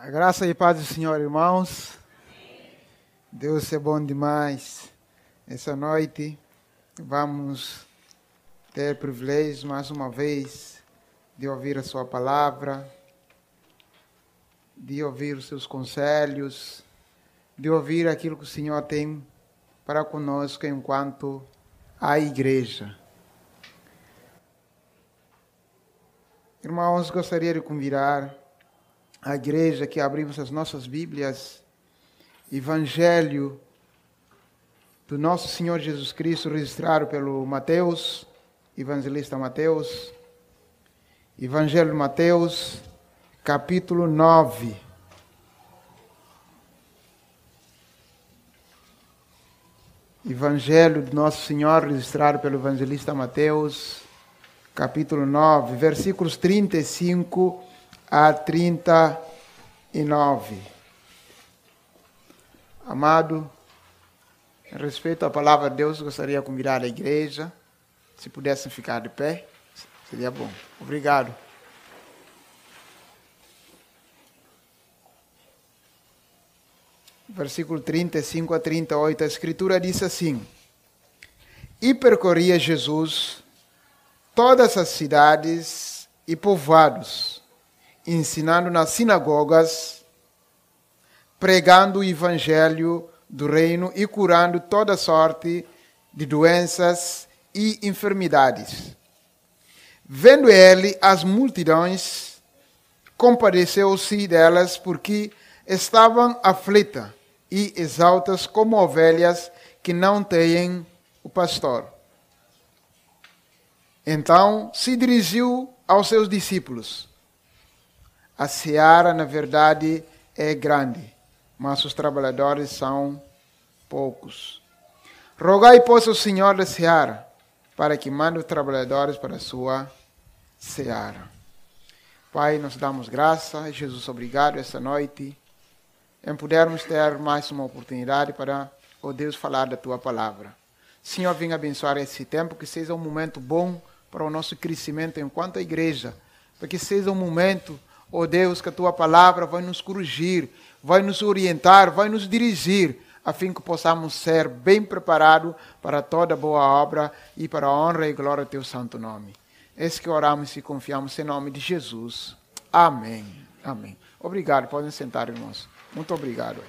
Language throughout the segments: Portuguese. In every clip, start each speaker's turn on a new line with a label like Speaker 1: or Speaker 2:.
Speaker 1: A graça e paz do Senhor, irmãos. Deus é bom demais. Essa noite vamos ter privilégio mais uma vez de ouvir a Sua palavra, de ouvir os seus conselhos, de ouvir aquilo que o Senhor tem para conosco enquanto a igreja. Irmãos, gostaria de convidar a igreja que abrimos as nossas Bíblias, Evangelho do nosso Senhor Jesus Cristo, registrado pelo Mateus, evangelista Mateus, Evangelho de Mateus, capítulo 9. Evangelho do Nosso Senhor, registrado pelo evangelista Mateus, capítulo 9, versículos 35 a 39. Amado, em respeito à palavra de Deus, gostaria de convidar a igreja, se pudessem ficar de pé, seria bom. Obrigado. Versículo 35 a 38, a Escritura diz assim: E percorria Jesus todas as cidades e povoados, ensinando nas sinagogas, pregando o evangelho do reino e curando toda sorte de doenças e enfermidades. Vendo ele as multidões, compadeceu-se delas porque estavam aflitas e exaltas como ovelhas que não têm o pastor. Então se dirigiu aos seus discípulos a seara, na verdade, é grande, mas os trabalhadores são poucos. Rogai, pois, ao Senhor da seara, para que mande os trabalhadores para a sua seara. Pai, nós damos graça, Jesus, obrigado essa noite, em pudermos ter mais uma oportunidade para, oh Deus, falar da tua palavra. Senhor, venha abençoar esse tempo, que seja um momento bom para o nosso crescimento enquanto igreja, para que seja um momento Ó oh Deus, que a tua palavra vai nos corrigir, vai nos orientar, vai nos dirigir, a fim que possamos ser bem preparados para toda boa obra e para a honra e glória do teu santo nome. Esse que oramos e confiamos em nome de Jesus. Amém. Amém. Obrigado. Podem sentar, irmãos. Muito obrigado.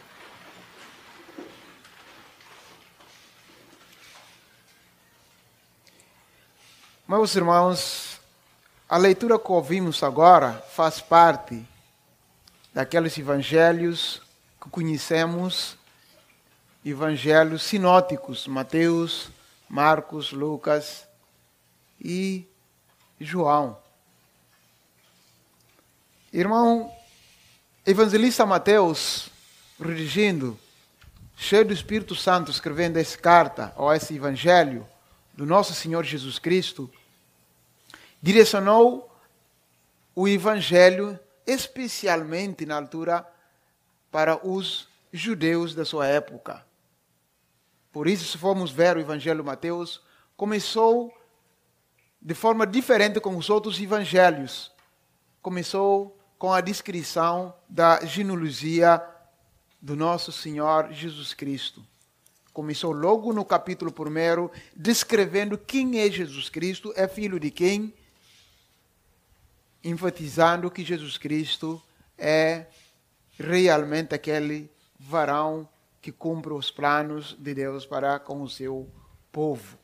Speaker 1: Meus irmãos, a leitura que ouvimos agora faz parte daqueles evangelhos que conhecemos, evangelhos sinóticos, Mateus, Marcos, Lucas e João. Irmão, evangelista Mateus, redigindo, cheio do Espírito Santo, escrevendo essa carta, ou esse evangelho do nosso Senhor Jesus Cristo, direcionou o evangelho especialmente na altura para os judeus da sua época. Por isso, se formos ver o evangelho de Mateus, começou de forma diferente com os outros evangelhos. Começou com a descrição da genealogia do nosso Senhor Jesus Cristo. Começou logo no capítulo 1, descrevendo quem é Jesus Cristo, é filho de quem, enfatizando que Jesus Cristo é realmente aquele varão que cumpre os planos de Deus para com o seu povo.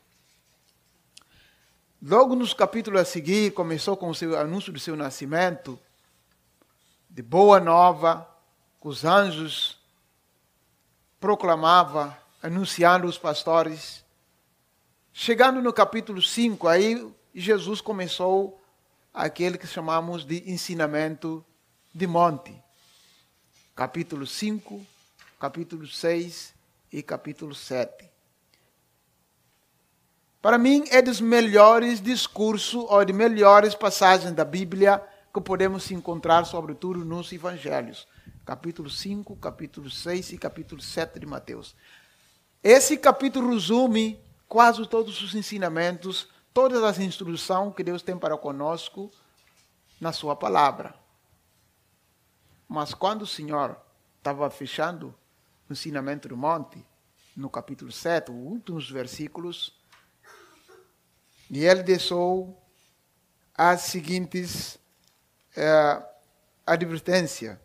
Speaker 1: Logo nos capítulos a seguir, começou com o seu anúncio do seu nascimento, de boa nova, que os anjos proclamavam, anunciando os pastores. Chegando no capítulo 5, aí Jesus começou aquele que chamamos de ensinamento de monte. Capítulo 5, capítulo 6 e capítulo 7. Para mim, é dos melhores discursos ou de melhores passagens da Bíblia que podemos encontrar, sobretudo nos Evangelhos. Capítulo 5, capítulo 6 e capítulo 7 de Mateus. Esse capítulo resume quase todos os ensinamentos todas as instruções que Deus tem para conosco na Sua palavra. Mas quando o Senhor estava fechando o ensinamento do monte, no capítulo 7, os últimos versículos, e ele deixou as seguintes eh, advertências.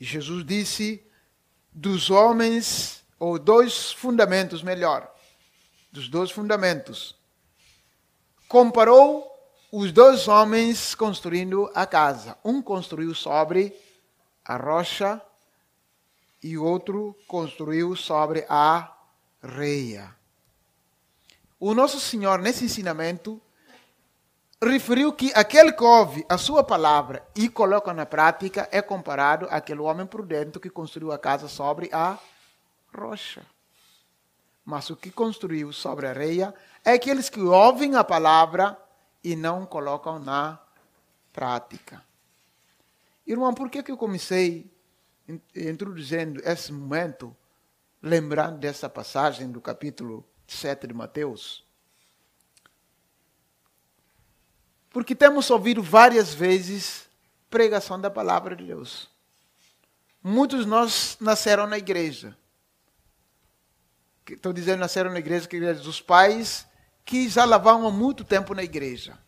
Speaker 1: Jesus disse dos homens, ou dois fundamentos, melhor, dos dois fundamentos. Comparou os dois homens construindo a casa. Um construiu sobre a rocha e o outro construiu sobre a reia. O nosso Senhor, nesse ensinamento, referiu que aquele que ouve a sua palavra e coloca na prática é comparado àquele homem prudente que construiu a casa sobre a rocha. Mas o que construiu sobre a areia é aqueles que ouvem a palavra e não colocam na prática. Irmão, por que, que eu comecei introduzindo esse momento, lembrando dessa passagem do capítulo 7 de Mateus? Porque temos ouvido várias vezes pregação da palavra de Deus. Muitos de nós nasceram na igreja. Estou dizendo nasceram na igreja, que é dos pais que já lavavam há muito tempo na igreja.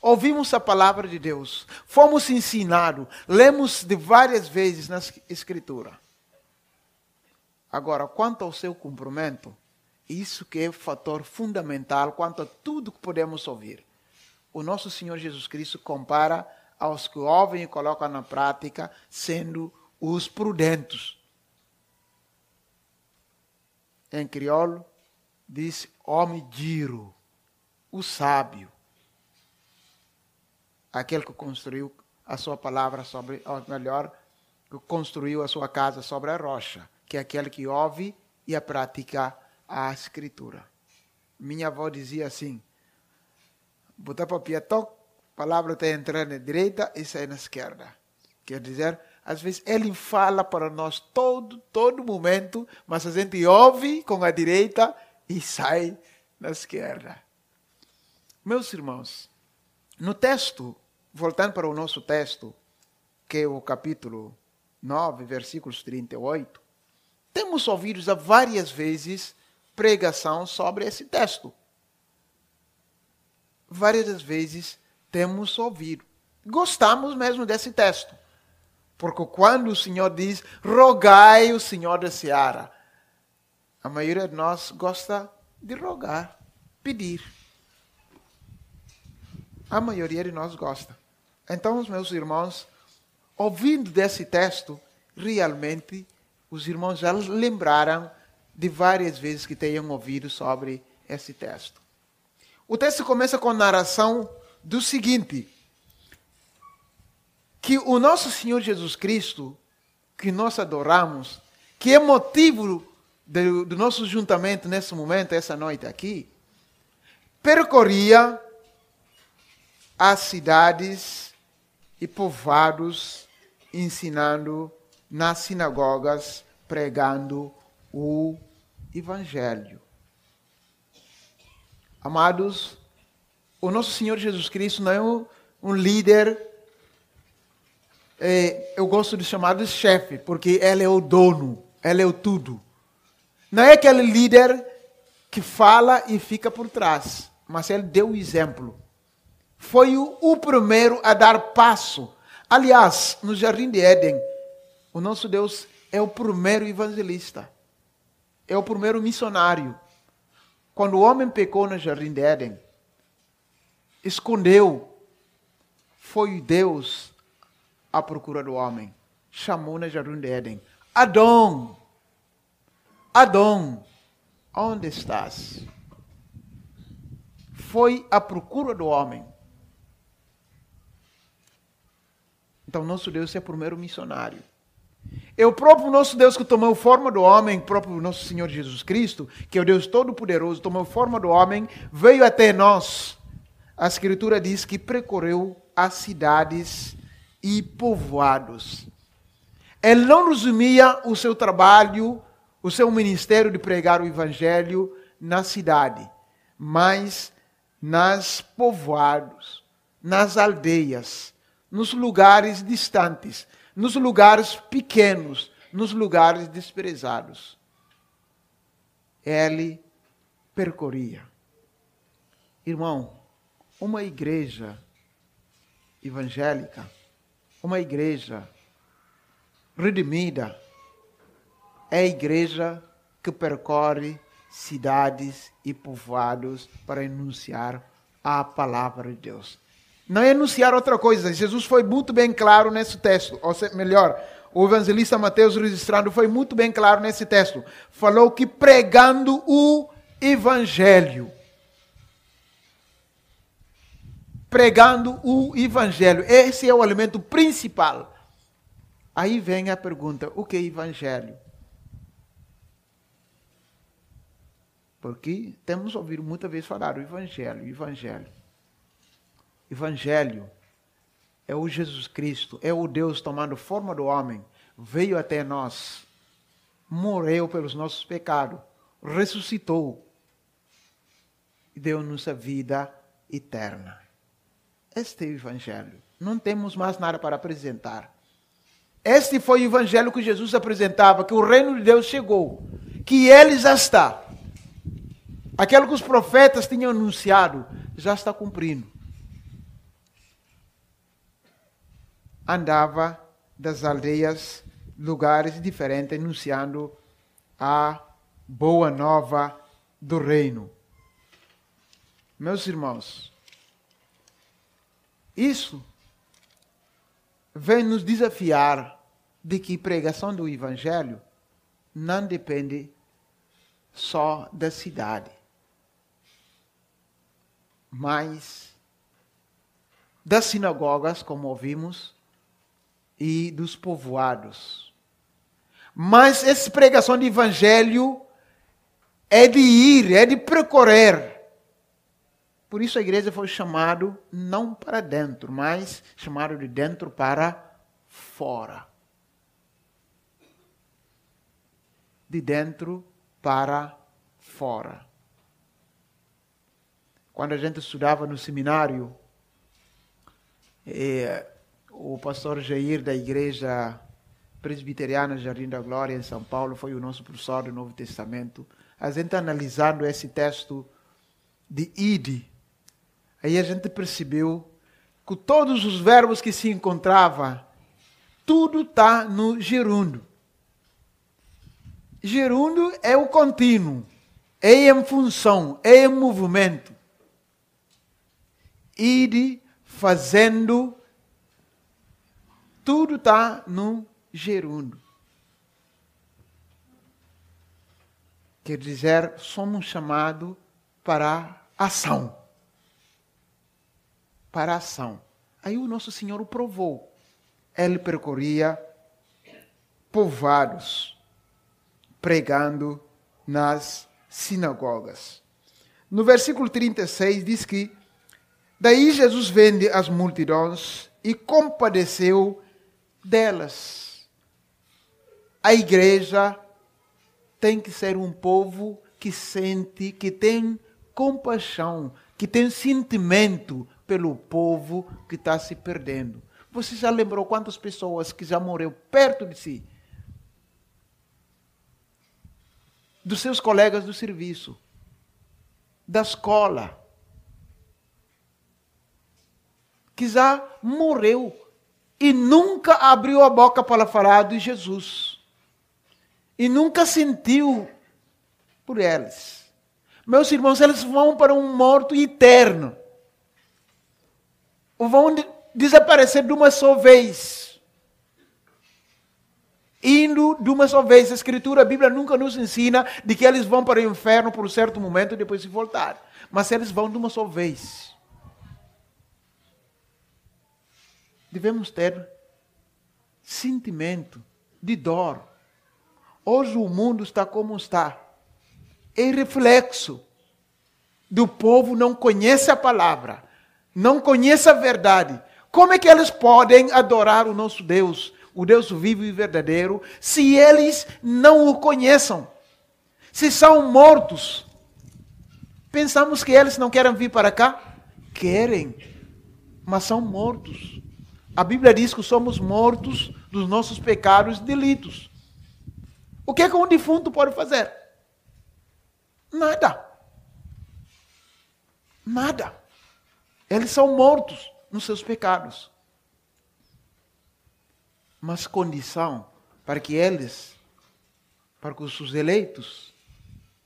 Speaker 1: Ouvimos a palavra de Deus, fomos ensinados, lemos de várias vezes na Escritura. Agora, quanto ao seu cumprimento, isso que é fator fundamental quanto a tudo que podemos ouvir. O nosso Senhor Jesus Cristo compara aos que ouvem e colocam na prática, sendo os prudentes. Em crioulo, diz homem diro, o sábio, aquele que construiu a sua palavra sobre, ou melhor, que construiu a sua casa sobre a rocha, que é aquele que ouve e a pratica a escritura. Minha avó dizia assim: botar para piató, palavra está entrando na direita e sai na esquerda. Quer dizer, às vezes ele fala para nós todo, todo momento, mas a gente ouve com a direita e sai na esquerda. Meus irmãos, no texto, voltando para o nosso texto, que é o capítulo 9, versículos 38, temos ouvido várias vezes pregação sobre esse texto. Várias vezes temos ouvido. Gostamos mesmo desse texto. Porque quando o Senhor diz, rogai o Senhor da Seara, a maioria de nós gosta de rogar, pedir. A maioria de nós gosta. Então, meus irmãos, ouvindo desse texto, realmente os irmãos já lembraram de várias vezes que tenham ouvido sobre esse texto. O texto começa com a narração do seguinte: que o nosso Senhor Jesus Cristo, que nós adoramos, que é motivo do, do nosso juntamento nesse momento, essa noite aqui, percorria as cidades e povoados, ensinando nas sinagogas, pregando o Evangelho. Amados, o nosso Senhor Jesus Cristo não é um, um líder, é, eu gosto de chamar de chefe, porque ele é o dono, ele é o tudo. Não é aquele líder que fala e fica por trás, mas ele deu o exemplo. Foi o, o primeiro a dar passo. Aliás, no Jardim de Éden, o nosso Deus é o primeiro evangelista, é o primeiro missionário. Quando o homem pecou no Jardim de Éden, escondeu, foi Deus à procura do homem. Chamou no Jardim de Éden. Adão, Adão, onde estás? Foi à procura do homem. Então, nosso Deus é o primeiro missionário. É o próprio nosso Deus que tomou forma do homem, próprio nosso Senhor Jesus Cristo, que é o Deus Todo-Poderoso, tomou forma do homem, veio até nós. A Escritura diz que percorreu as cidades e povoados. Ele não resumia o seu trabalho o seu ministério de pregar o evangelho na cidade, mas nas povoados, nas aldeias, nos lugares distantes, nos lugares pequenos, nos lugares desprezados. Ele percorria. Irmão, uma igreja evangélica, uma igreja redimida, é a igreja que percorre cidades e povoados para anunciar a palavra de Deus. Não é anunciar outra coisa. Jesus foi muito bem claro nesse texto. Ou seja, melhor, o evangelista Mateus registrando foi muito bem claro nesse texto. Falou que pregando o evangelho. Pregando o evangelho. Esse é o elemento principal. Aí vem a pergunta: o que é evangelho? Porque temos ouvido muitas vezes falar o Evangelho, o Evangelho. Evangelho é o Jesus Cristo, é o Deus tomando forma do homem, veio até nós, morreu pelos nossos pecados, ressuscitou e deu-nos a vida eterna. Este é o Evangelho. Não temos mais nada para apresentar. Este foi o Evangelho que Jesus apresentava: que o reino de Deus chegou, que ele já está Aquilo que os profetas tinham anunciado já está cumprindo. Andava das aldeias, lugares diferentes, anunciando a boa nova do reino. Meus irmãos, isso vem nos desafiar de que pregação do Evangelho não depende só da cidade mas das sinagogas, como ouvimos, e dos povoados. Mas essa pregação de evangelho é de ir, é de percorrer. Por isso a igreja foi chamado não para dentro, mas chamado de dentro para fora. De dentro para fora. Quando a gente estudava no seminário, eh, o pastor Jair da igreja presbiteriana Jardim da Glória em São Paulo foi o nosso professor do Novo Testamento. A gente analisando esse texto de ide, aí a gente percebeu que todos os verbos que se encontrava, tudo está no gerúndio. Gerúndio é o contínuo, é em função, é em movimento ide fazendo, tudo está no gerúndio. Quer dizer, somos chamados para ação. Para ação. Aí o nosso Senhor o provou. Ele percorria povoados, pregando nas sinagogas. No versículo 36 diz que Daí Jesus vende as multidões e compadeceu delas. A igreja tem que ser um povo que sente, que tem compaixão, que tem sentimento pelo povo que está se perdendo. Você já lembrou quantas pessoas que já morreram perto de si? Dos seus colegas do serviço, da escola, que já morreu e nunca abriu a boca para falar de Jesus. E nunca sentiu por eles. Meus irmãos, eles vão para um morto eterno. Vão desaparecer de uma só vez. Indo de uma só vez. A Escritura, a Bíblia nunca nos ensina de que eles vão para o inferno por um certo momento e depois se voltar. Mas eles vão de uma só vez. devemos ter sentimento de dor. Hoje o mundo está como está. É reflexo do povo não conhece a palavra, não conhece a verdade. Como é que eles podem adorar o nosso Deus, o Deus vivo e verdadeiro, se eles não o conheçam? Se são mortos. Pensamos que eles não querem vir para cá? Querem, mas são mortos. A Bíblia diz que somos mortos dos nossos pecados e delitos. O que é que um defunto pode fazer? Nada. Nada. Eles são mortos nos seus pecados. Mas condição para que eles, para que os seus eleitos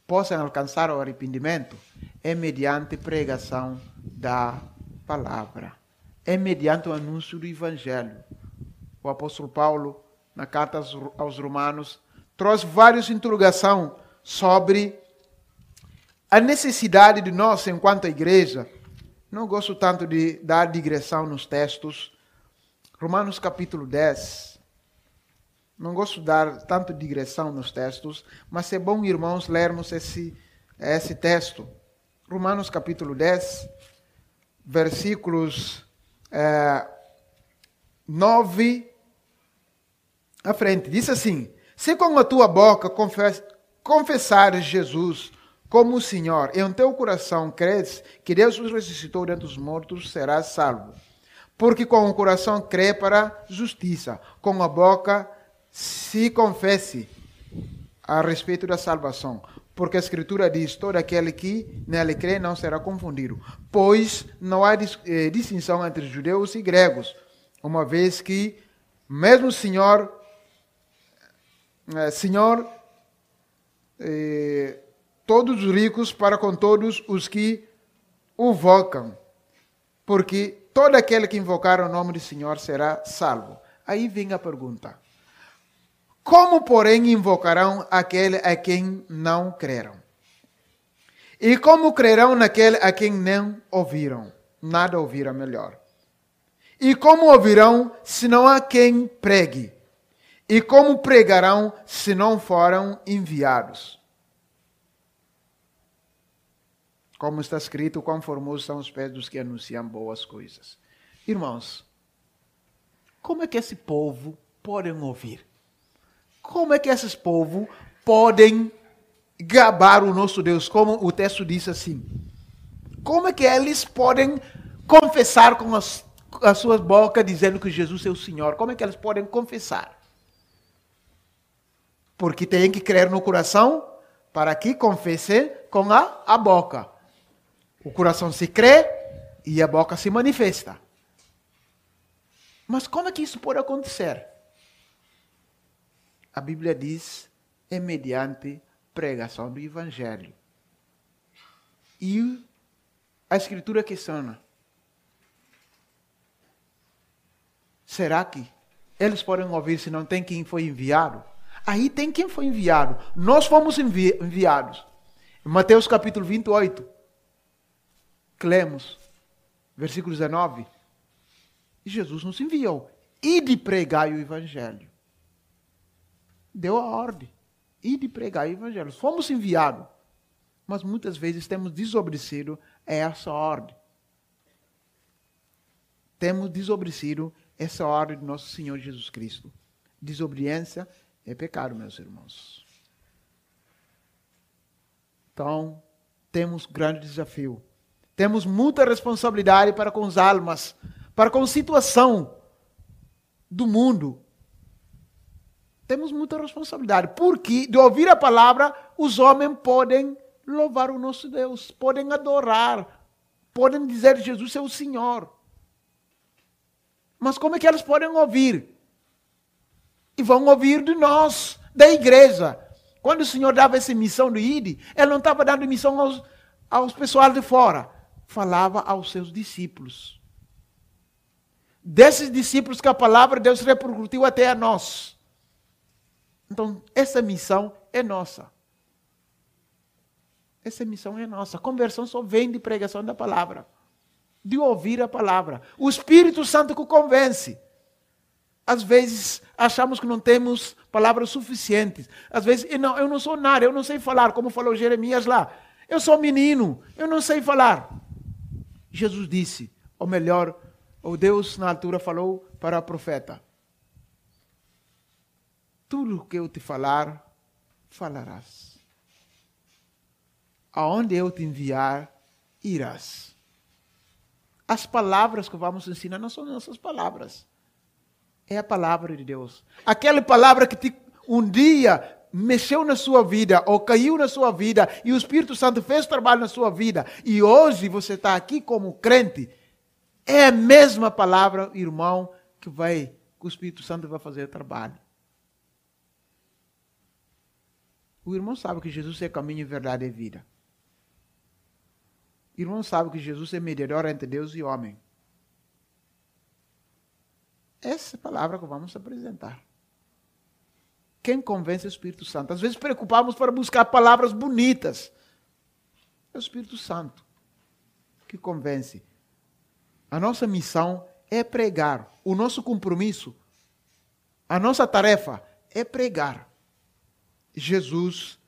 Speaker 1: possam alcançar o arrependimento é mediante pregação da palavra. É mediante o anúncio do evangelho. O apóstolo Paulo, na carta aos Romanos, trouxe várias interrogações sobre a necessidade de nós, enquanto igreja, não gosto tanto de dar digressão nos textos. Romanos capítulo 10. Não gosto de dar tanto digressão nos textos, mas é bom, irmãos, lermos esse, esse texto. Romanos capítulo 10, versículos é, 9 à frente. Diz assim: Se com a tua boca confess, confessares Jesus como o Senhor, em teu coração credes que Deus os ressuscitou dentre os mortos, serás salvo. Porque com o coração crê para justiça, com a boca se confesse a respeito da salvação. Porque a Escritura diz: todo aquele que nele crê não será confundido. Pois não há eh, distinção entre judeus e gregos, uma vez que, mesmo o Senhor, eh, Senhor, eh, todos os ricos para com todos os que o invocam, porque todo aquele que invocar o nome do Senhor será salvo. Aí vem a pergunta: Como, porém, invocarão aquele a quem não creram? E como crerão naquele a quem não ouviram? Nada ouviram melhor. E como ouvirão se não há quem pregue? E como pregarão se não foram enviados? Como está escrito, quão formosos são os pés dos que anunciam boas coisas. Irmãos, como é que esse povo podem ouvir? Como é que esses povos podem gabar o nosso Deus? Como o texto diz assim. Como é que eles podem confessar com as, as suas bocas dizendo que Jesus é o Senhor? Como é que eles podem confessar? Porque tem que crer no coração para que confesse com a, a boca. O coração se crê e a boca se manifesta. Mas como é que isso pode acontecer? A Bíblia diz é mediante pregação do Evangelho. E a Escritura questiona: será que eles podem ouvir se não tem quem foi enviado? Aí tem quem foi enviado. Nós fomos envi enviados. Mateus capítulo 28, lemos, versículo 19, Jesus nos enviou. E de pregar o evangelho. Deu a ordem. E de pregar o evangelho. Fomos enviados. Mas muitas vezes temos desobedecido a essa ordem. Temos desobedecido essa ordem do nosso Senhor Jesus Cristo. Desobediência é pecado, meus irmãos. Então, temos grande desafio temos muita responsabilidade para com as almas, para com a situação do mundo. Temos muita responsabilidade, porque de ouvir a palavra, os homens podem louvar o nosso Deus, podem adorar, podem dizer Jesus é o Senhor. Mas como é que eles podem ouvir? E vão ouvir de nós, da igreja. Quando o Senhor dava essa missão do ID, ele não estava dando missão aos, aos pessoal de fora falava aos seus discípulos. Desses discípulos que a palavra de Deus repercutiu até a nós. Então, essa missão é nossa. Essa missão é nossa. A conversão só vem de pregação da palavra, de ouvir a palavra. O Espírito Santo que convence. Às vezes achamos que não temos palavras suficientes. Às vezes, eu não, eu não sou nada, eu não sei falar, como falou Jeremias lá. Eu sou menino, eu não sei falar. Jesus disse, ou melhor, o Deus na altura falou para o profeta: Tudo o que eu te falar, falarás. Aonde eu te enviar, irás. As palavras que vamos ensinar não são nossas palavras. é a palavra de Deus. Aquela palavra que te, um dia mexeu na sua vida ou caiu na sua vida e o Espírito Santo fez trabalho na sua vida e hoje você está aqui como crente, é a mesma palavra, irmão, que vai, que o Espírito Santo vai fazer trabalho. O irmão sabe que Jesus é caminho, verdade e vida. O irmão sabe que Jesus é mediador entre Deus e homem. Essa é a palavra que vamos apresentar. Quem convence é o Espírito Santo. Às vezes preocupamos para buscar palavras bonitas. É o Espírito Santo que convence. A nossa missão é pregar. O nosso compromisso, a nossa tarefa é pregar. Jesus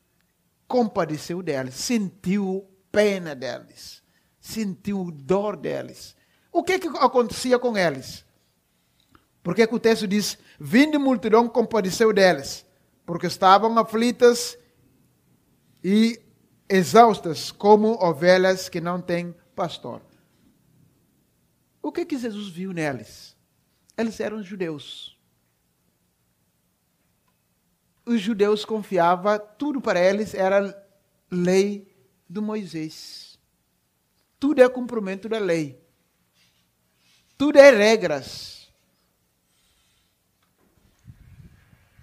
Speaker 1: compadeceu deles, sentiu pena deles, sentiu dor deles. O que, que acontecia com eles? Porque que o texto diz: Vinde multidão compadeceu deles, porque estavam aflitas e exaustas como ovelhas que não têm pastor. O que que Jesus viu neles? Eles eram judeus. Os judeus confiavam, tudo para eles era lei do Moisés. Tudo é cumprimento da lei. Tudo é regras.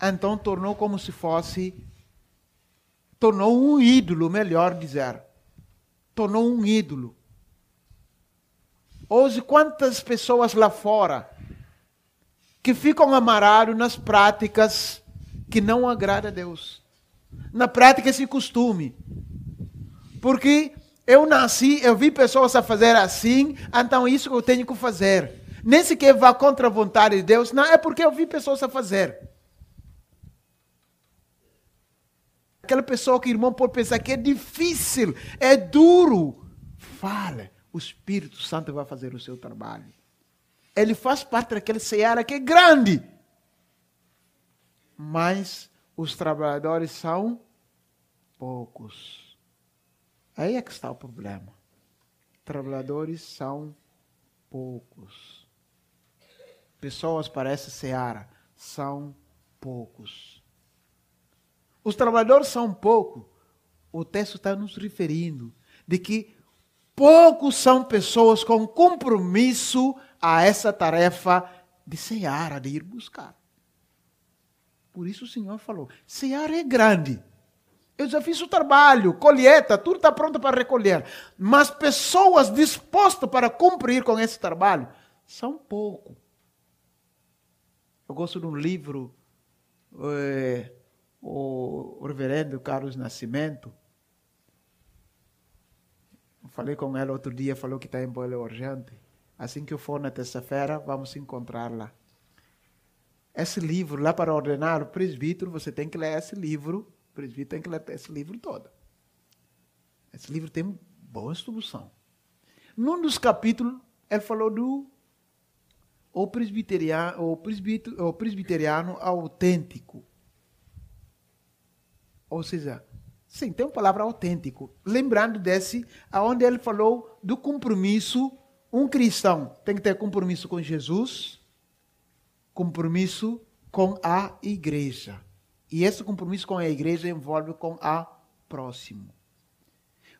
Speaker 1: Então tornou como se fosse, tornou um ídolo, melhor dizer. Tornou um ídolo. Hoje, quantas pessoas lá fora que ficam amarrados nas práticas que não agradam a Deus. Na prática esse costume. Porque eu nasci, eu vi pessoas a fazer assim, então isso eu tenho que fazer. Nem sequer vá contra a vontade de Deus, não, é porque eu vi pessoas a fazer. Aquela pessoa que o irmão pode pensar que é difícil, é duro. Fale, o Espírito Santo vai fazer o seu trabalho. Ele faz parte daquela seara que é grande. Mas os trabalhadores são poucos. Aí é que está o problema. Trabalhadores são poucos. Pessoas para essa seara são poucos. Os trabalhadores são poucos. O texto está nos referindo de que poucos são pessoas com compromisso a essa tarefa de seara, de ir buscar. Por isso o Senhor falou: seara é grande. Eu já fiz o trabalho, colheita, tudo está pronto para recolher. Mas pessoas dispostas para cumprir com esse trabalho são pouco. Eu gosto de um livro. É, o reverendo Carlos Nascimento. Falei com ele outro dia, falou que está em boa urgente. Assim que eu for na terça-feira, vamos encontrar lá. Esse livro, lá para ordenar o presbítero, você tem que ler esse livro. O presbítero tem que ler esse livro todo. Esse livro tem boa instrução. Num dos capítulos, ele falou do o presbiteriano, o presbítero, o presbiteriano autêntico. Ou seja, sim, tem uma palavra autêntico. Lembrando desse, aonde ele falou do compromisso, um cristão tem que ter compromisso com Jesus, compromisso com a igreja. E esse compromisso com a igreja envolve com a próximo.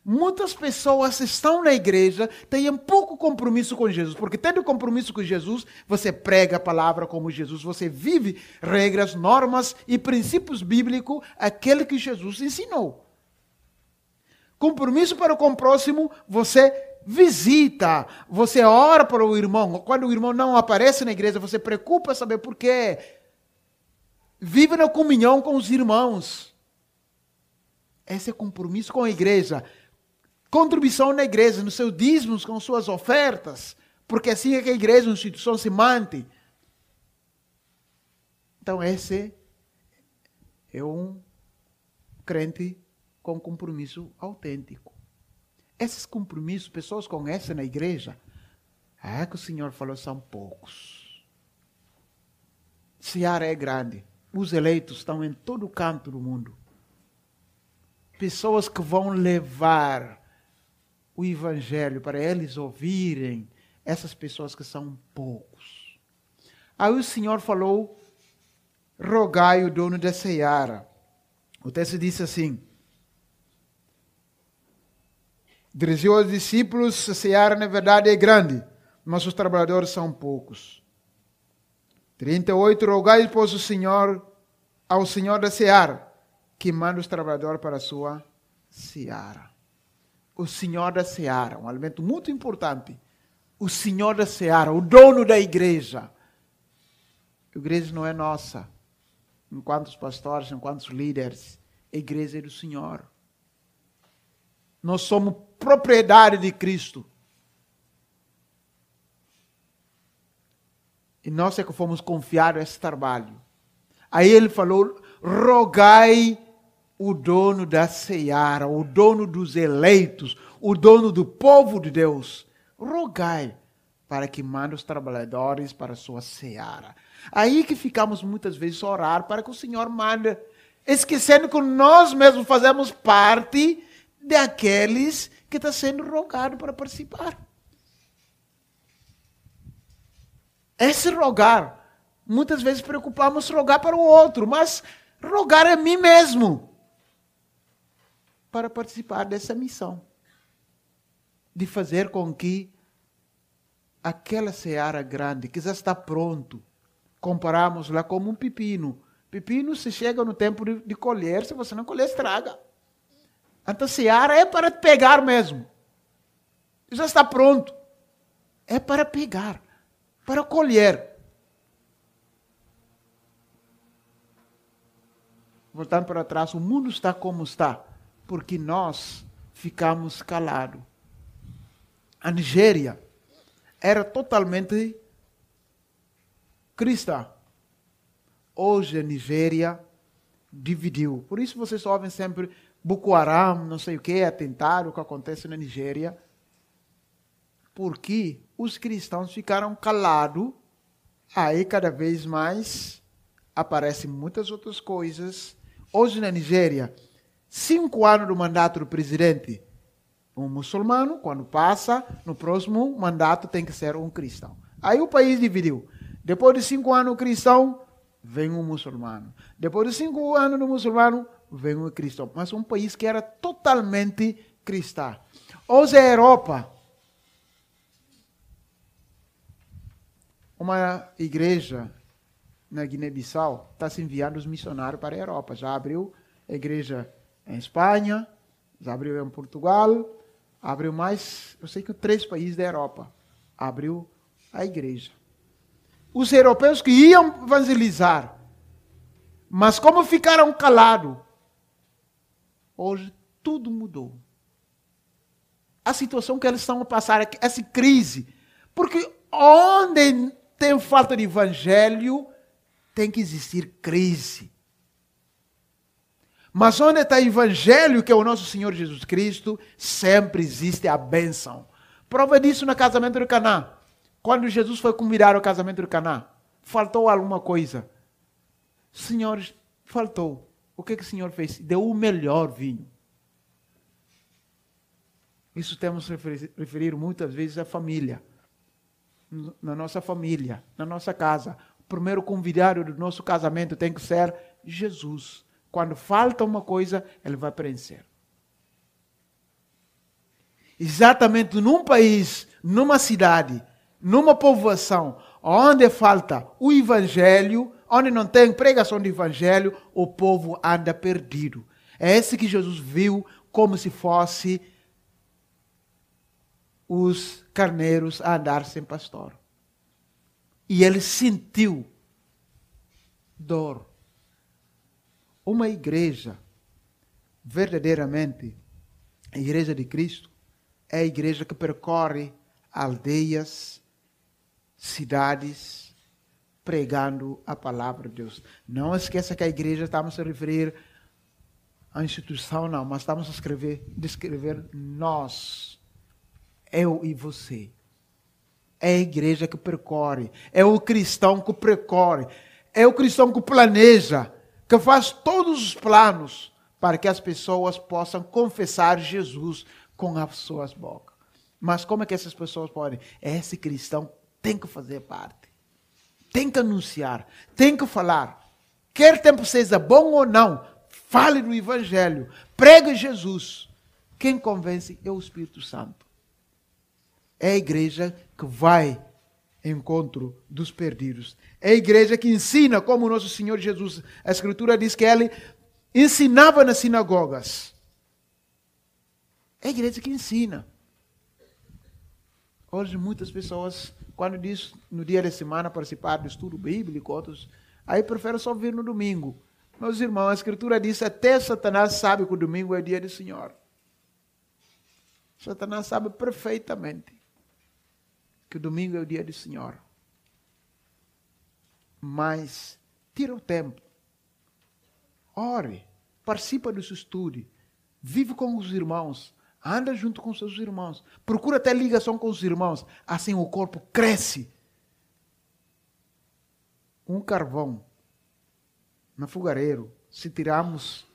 Speaker 1: Muitas pessoas estão na igreja, têm pouco compromisso com Jesus, porque tendo compromisso com Jesus, você prega a palavra como Jesus, você vive regras, normas e princípios bíblicos, aquele que Jesus ensinou. Compromisso para com o próximo, você visita, você ora para o irmão. Quando o irmão não aparece na igreja, você preocupa saber por quê. Vive na comunhão com os irmãos. Esse é compromisso com a igreja contribuição na igreja, nos seus dízimos, com suas ofertas, porque assim é que a igreja, a instituição se mantém. Então, esse é um crente com compromisso autêntico. Esses compromissos, pessoas com essa na igreja, é que o Senhor falou, são poucos. Seara é grande. Os eleitos estão em todo canto do mundo. Pessoas que vão levar o Evangelho, para eles ouvirem essas pessoas que são poucos. Aí o Senhor falou: rogai o dono da seara. O texto diz assim: dirigiu aos discípulos: a seara na verdade é grande, mas os trabalhadores são poucos. 38. Rogai, pois, o Senhor, ao Senhor da seara, que manda os trabalhadores para a sua seara. O Senhor da seara, um elemento muito importante. O Senhor da seara, o dono da igreja. A igreja não é nossa, enquanto pastores, enquanto líderes. A igreja é do Senhor. Nós somos propriedade de Cristo. E nós é que fomos confiados esse trabalho. Aí ele falou: rogai o dono da seara, o dono dos eleitos, o dono do povo de Deus. Rogai para que mande os trabalhadores para a sua seara. Aí que ficamos muitas vezes a orar para que o Senhor mande, esquecendo que nós mesmos fazemos parte daqueles que está sendo rogado para participar. Esse rogar, muitas vezes preocupamos rogar para o outro, mas rogar a mim mesmo para participar dessa missão de fazer com que aquela seara grande que já está pronto, comparamos lá como um pepino. Pepino se chega no tempo de, de colher, se você não colher, estraga. Então, seara é para pegar mesmo. Já está pronto. É para pegar, para colher. Voltando para trás, o mundo está como está, porque nós ficamos calados. A Nigéria era totalmente cristã. Hoje a Nigéria dividiu. Por isso vocês ouvem sempre Boko Haram, não sei o que, atentado, o que acontece na Nigéria. Porque os cristãos ficaram calados, aí cada vez mais aparecem muitas outras coisas. Hoje na Nigéria, cinco anos do mandato do presidente, um muçulmano, quando passa, no próximo mandato tem que ser um cristão. Aí o país dividiu. Depois de cinco anos cristão, vem um muçulmano. Depois de cinco anos do muçulmano, vem um cristão. Mas um país que era totalmente cristão. Hoje a Europa, uma igreja na Guiné-Bissau está se enviando os missionários para a Europa. Já abriu a igreja em Espanha, já abriu em Portugal, abriu mais, eu sei que três países da Europa abriu a igreja. Os europeus que iam evangelizar, mas como ficaram calados, Hoje tudo mudou. A situação que eles estão a passar, essa crise. Porque onde tem falta de evangelho, tem que existir crise. Mas onde está o evangelho, que é o nosso Senhor Jesus Cristo, sempre existe a bênção. Prova disso no casamento de Caná. Quando Jesus foi convidar ao casamento de Caná, faltou alguma coisa. Senhor, faltou. O que, que o Senhor fez? Deu o melhor vinho. Isso temos referir muitas vezes à família. Na nossa família, na nossa casa. O primeiro convidado do nosso casamento tem que ser Jesus. Quando falta uma coisa, ele vai preencher. Exatamente num país, numa cidade, numa povoação, onde falta o evangelho, onde não tem pregação de evangelho, o povo anda perdido. É esse que Jesus viu como se fosse os carneiros a andar sem pastor. E ele sentiu dor. Uma igreja, verdadeiramente, a igreja de Cristo, é a igreja que percorre aldeias, cidades, pregando a palavra de Deus. Não esqueça que a igreja estamos a referir à instituição, não, mas estamos a escrever, descrever nós, eu e você. É a igreja que percorre, é o cristão que percorre, é o cristão que planeja, que faz todos os planos para que as pessoas possam confessar Jesus com as suas bocas. Mas como é que essas pessoas podem? Esse cristão tem que fazer parte Tem que anunciar, tem que falar. Quer tempo seja bom ou não, fale do Evangelho, pregue Jesus. Quem convence é o Espírito Santo. É a igreja que vai encontro dos perdidos. É a igreja que ensina como o nosso Senhor Jesus. A Escritura diz que ele ensinava nas sinagogas. É a igreja que ensina. Hoje muitas pessoas, quando diz no dia da semana participar do estudo bíblico, outros, aí preferem só vir no domingo. Meus irmãos, a Escritura diz até Satanás sabe que o domingo é dia do Senhor. Satanás sabe perfeitamente que o domingo é o dia do Senhor. Mas tira o tempo. Ore, participa do seu estudo, vive com os irmãos, Anda junto com seus irmãos. Procura ter ligação com os irmãos. Assim o corpo cresce. Um carvão no fogareiro. Se tirarmos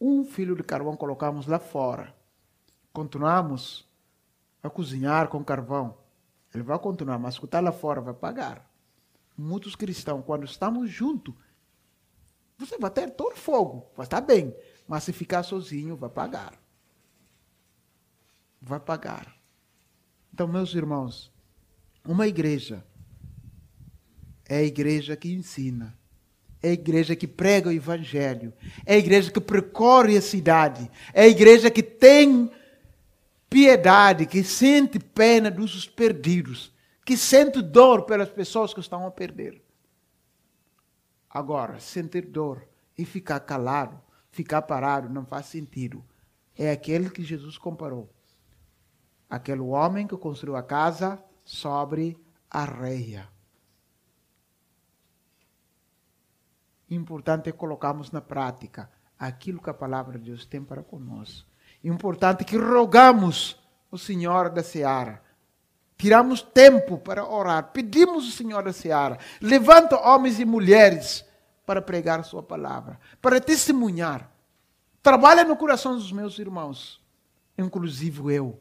Speaker 1: um filho de carvão, colocamos lá fora. Continuamos a cozinhar com carvão. Ele vai continuar, mas escutar lá fora vai pagar. Muitos cristãos, quando estamos juntos, você vai ter todo fogo, vai estar bem. Mas se ficar sozinho, vai pagar vai pagar. Então, meus irmãos, uma igreja é a igreja que ensina, é a igreja que prega o evangelho, é a igreja que percorre a cidade, é a igreja que tem piedade, que sente pena dos perdidos, que sente dor pelas pessoas que estão a perder. Agora, sentir dor e ficar calado, ficar parado, não faz sentido. É aquele que Jesus comparou aquele homem que construiu a casa sobre a areia. Importante é colocarmos na prática aquilo que a palavra de Deus tem para conosco. Importante que rogamos o Senhor da Seara. Tiramos tempo para orar. Pedimos o Senhor da Seara. Levanta homens e mulheres para pregar sua palavra, para testemunhar. Trabalha no coração dos meus irmãos, inclusive eu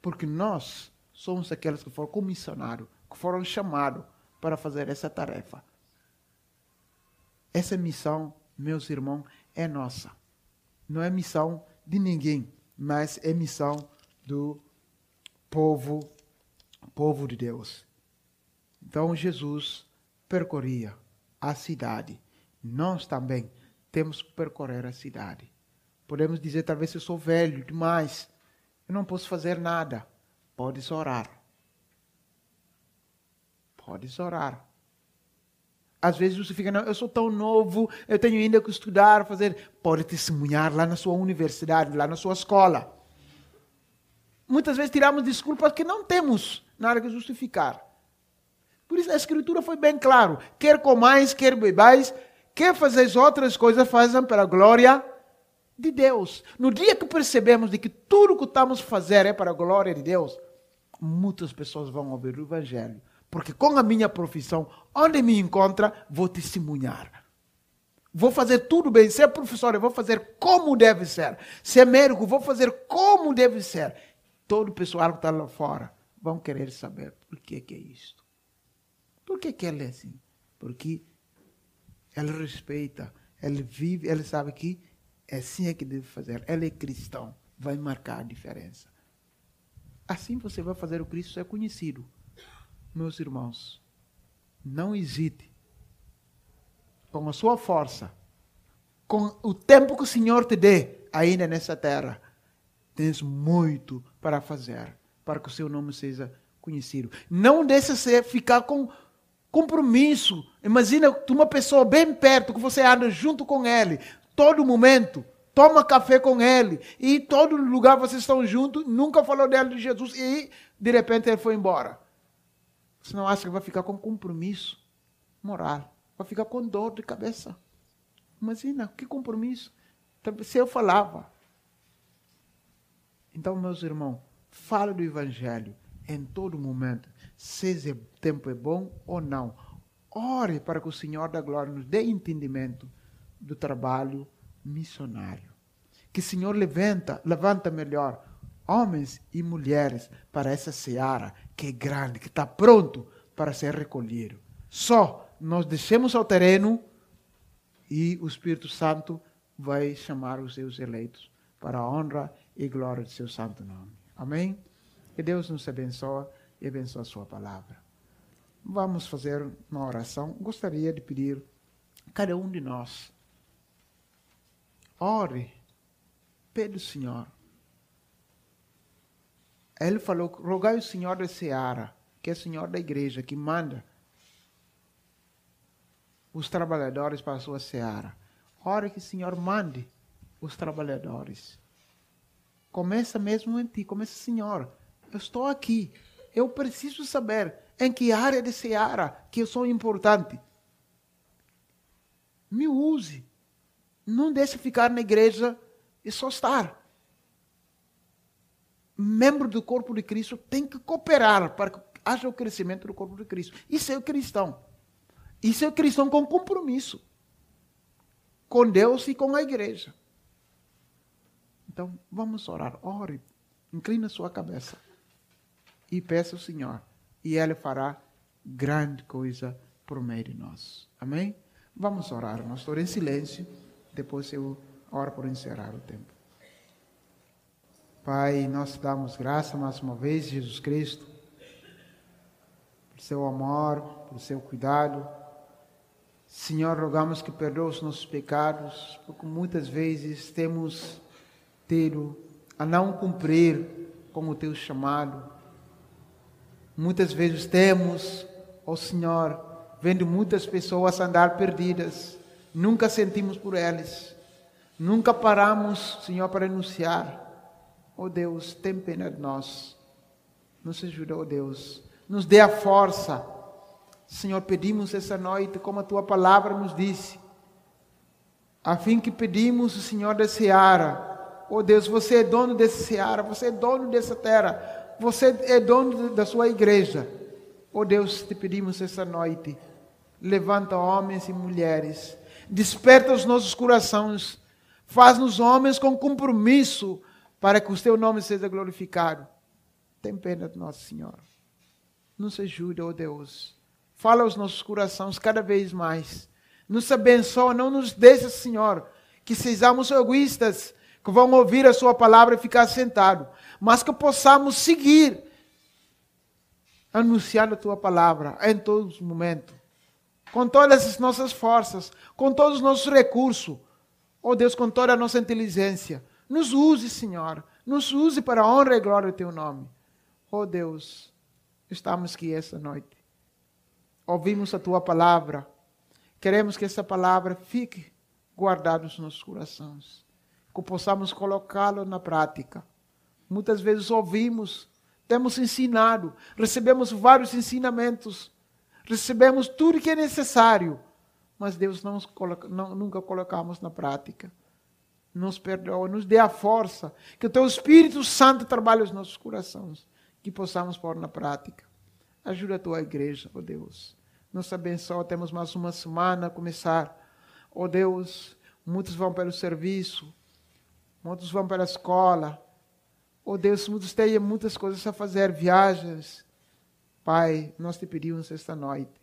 Speaker 1: porque nós somos aqueles que foram comissionados, que foram chamados para fazer essa tarefa. Essa missão, meus irmãos, é nossa. Não é missão de ninguém, mas é missão do povo, povo de Deus. Então Jesus percorria a cidade. Nós também temos que percorrer a cidade. Podemos dizer, talvez eu sou velho demais, eu não posso fazer nada. Podes orar. Podes orar. Às vezes você fica, não, eu sou tão novo, eu tenho ainda que estudar, fazer. Pode testemunhar lá na sua universidade, lá na sua escola. Muitas vezes tiramos desculpas que não temos nada que justificar. Por isso a Escritura foi bem claro. Quer comais, quer bebais, quer fazer outras coisas, fazem para a glória de Deus. No dia que percebemos de que tudo que estamos fazendo é para a glória de Deus, muitas pessoas vão ouvir o Evangelho. Porque com a minha profissão, onde me encontra, vou testemunhar. Vou fazer tudo bem. Se é professor, eu vou fazer como deve ser. Se é médico, vou fazer como deve ser. Todo o pessoal que está lá fora vão querer saber por que, que é isto. Por que, que ele é assim? Porque ele respeita, ele vive, ele sabe que é assim é que deve fazer. Ela é cristão. Vai marcar a diferença. Assim você vai fazer o Cristo ser conhecido. Meus irmãos, não hesite. Com a sua força, com o tempo que o Senhor te dê ainda nessa terra, tens muito para fazer para que o seu nome seja conhecido. Não deixe se ficar com compromisso. Imagina uma pessoa bem perto que você anda junto com ele, todo momento, toma café com ele, e todo lugar vocês estão juntos, nunca falou dele de Jesus, e de repente ele foi embora. Você não acha que vai ficar com compromisso moral? Vai ficar com dor de cabeça. Imagina, que compromisso. Se eu falava. Então, meus irmãos, fale do Evangelho em todo momento, seja tempo é bom ou não. Ore para que o Senhor da Glória nos dê entendimento do trabalho missionário. Que o Senhor levanta, levanta melhor homens e mulheres para essa seara que é grande, que está pronto para ser recolhido. Só nós descemos ao terreno e o Espírito Santo vai chamar os seus eleitos para a honra e glória do seu santo nome. Amém? Que Deus nos abençoe e abençoe a sua palavra. Vamos fazer uma oração. Gostaria de pedir a cada um de nós, ore, pede o Senhor. Ele falou, rogai o Senhor da Seara, que é o Senhor da igreja, que manda os trabalhadores para a sua seara. Ore que o Senhor mande os trabalhadores. Começa mesmo em ti, começa, Senhor, eu estou aqui, eu preciso saber em que área de seara que eu sou importante. Me use. Não deixe ficar na igreja e só estar. Membro do corpo de Cristo tem que cooperar para que haja o crescimento do corpo de Cristo. Isso é o cristão. Isso é o cristão com compromisso com Deus e com a igreja. Então, vamos orar. Ore. Inclina sua cabeça. E peça ao Senhor. E Ele fará grande coisa por meio de nós. Amém? Vamos orar. Nós estou em silêncio. Depois eu oro por encerrar o tempo. Pai, nós te damos graça mais uma vez, Jesus Cristo, por seu amor, por seu cuidado Senhor, rogamos que perdoe os nossos pecados, porque muitas vezes temos tido a não cumprir com o teu chamado. Muitas vezes temos, ó Senhor, vendo muitas pessoas andar perdidas, nunca sentimos por elas, nunca paramos, Senhor, para anunciar. Ó oh Deus, tem pena de nós. Nos ajuda, ó oh Deus. Nos dê a força Senhor, pedimos essa noite, como a tua palavra nos disse, a fim que pedimos o Senhor da seara. Oh Deus, você é dono dessa seara, você é dono dessa terra, você é dono da sua igreja. Oh Deus, te pedimos essa noite, levanta homens e mulheres, desperta os nossos corações, faz-nos homens com compromisso para que o teu nome seja glorificado. Tem pena do nosso Senhor. Nos ajude, oh Deus Fala aos nossos corações cada vez mais. Nos abençoa, não nos deixa, Senhor, que sejamos egoístas, que vão ouvir a Sua palavra e ficar sentado, mas que possamos seguir anunciando a Tua palavra em todos os momentos, com todas as nossas forças, com todos os nossos recursos, oh Deus, com toda a nossa inteligência. Nos use, Senhor, nos use para a honra e glória do Teu nome. Oh Deus, estamos aqui esta noite ouvimos a tua palavra, queremos que essa palavra fique guardada nos nossos corações, que possamos colocá-la na prática. Muitas vezes ouvimos, temos ensinado, recebemos vários ensinamentos, recebemos tudo que é necessário, mas Deus não, não, nunca colocamos na prática. Nos perdoa, nos dê a força, que o Teu Espírito Santo trabalhe os nossos corações, que possamos pôr na prática. Ajuda a Tua igreja, ó oh Deus nos abençoa. Temos mais uma semana a começar. Oh Deus, muitos vão para o serviço, muitos vão para a escola. Oh Deus, muitos têm muitas coisas a fazer, viagens. Pai, nós te pedimos esta noite.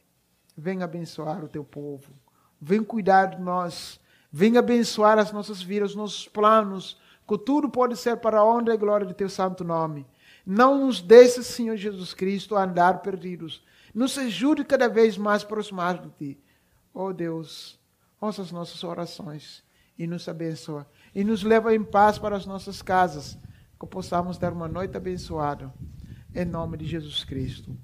Speaker 1: Venha abençoar o teu povo. Vem cuidar de nós. Venha abençoar as nossas vidas, os nossos planos. Que tudo pode ser para a honra e glória de teu santo nome. Não nos deixe, Senhor Jesus Cristo, andar perdidos nos ajude cada vez mais a aproximar de Ti. Oh Deus, ouça as nossas orações e nos abençoa. E nos leva em paz para as nossas casas, que possamos ter uma noite abençoada. Em nome de Jesus Cristo.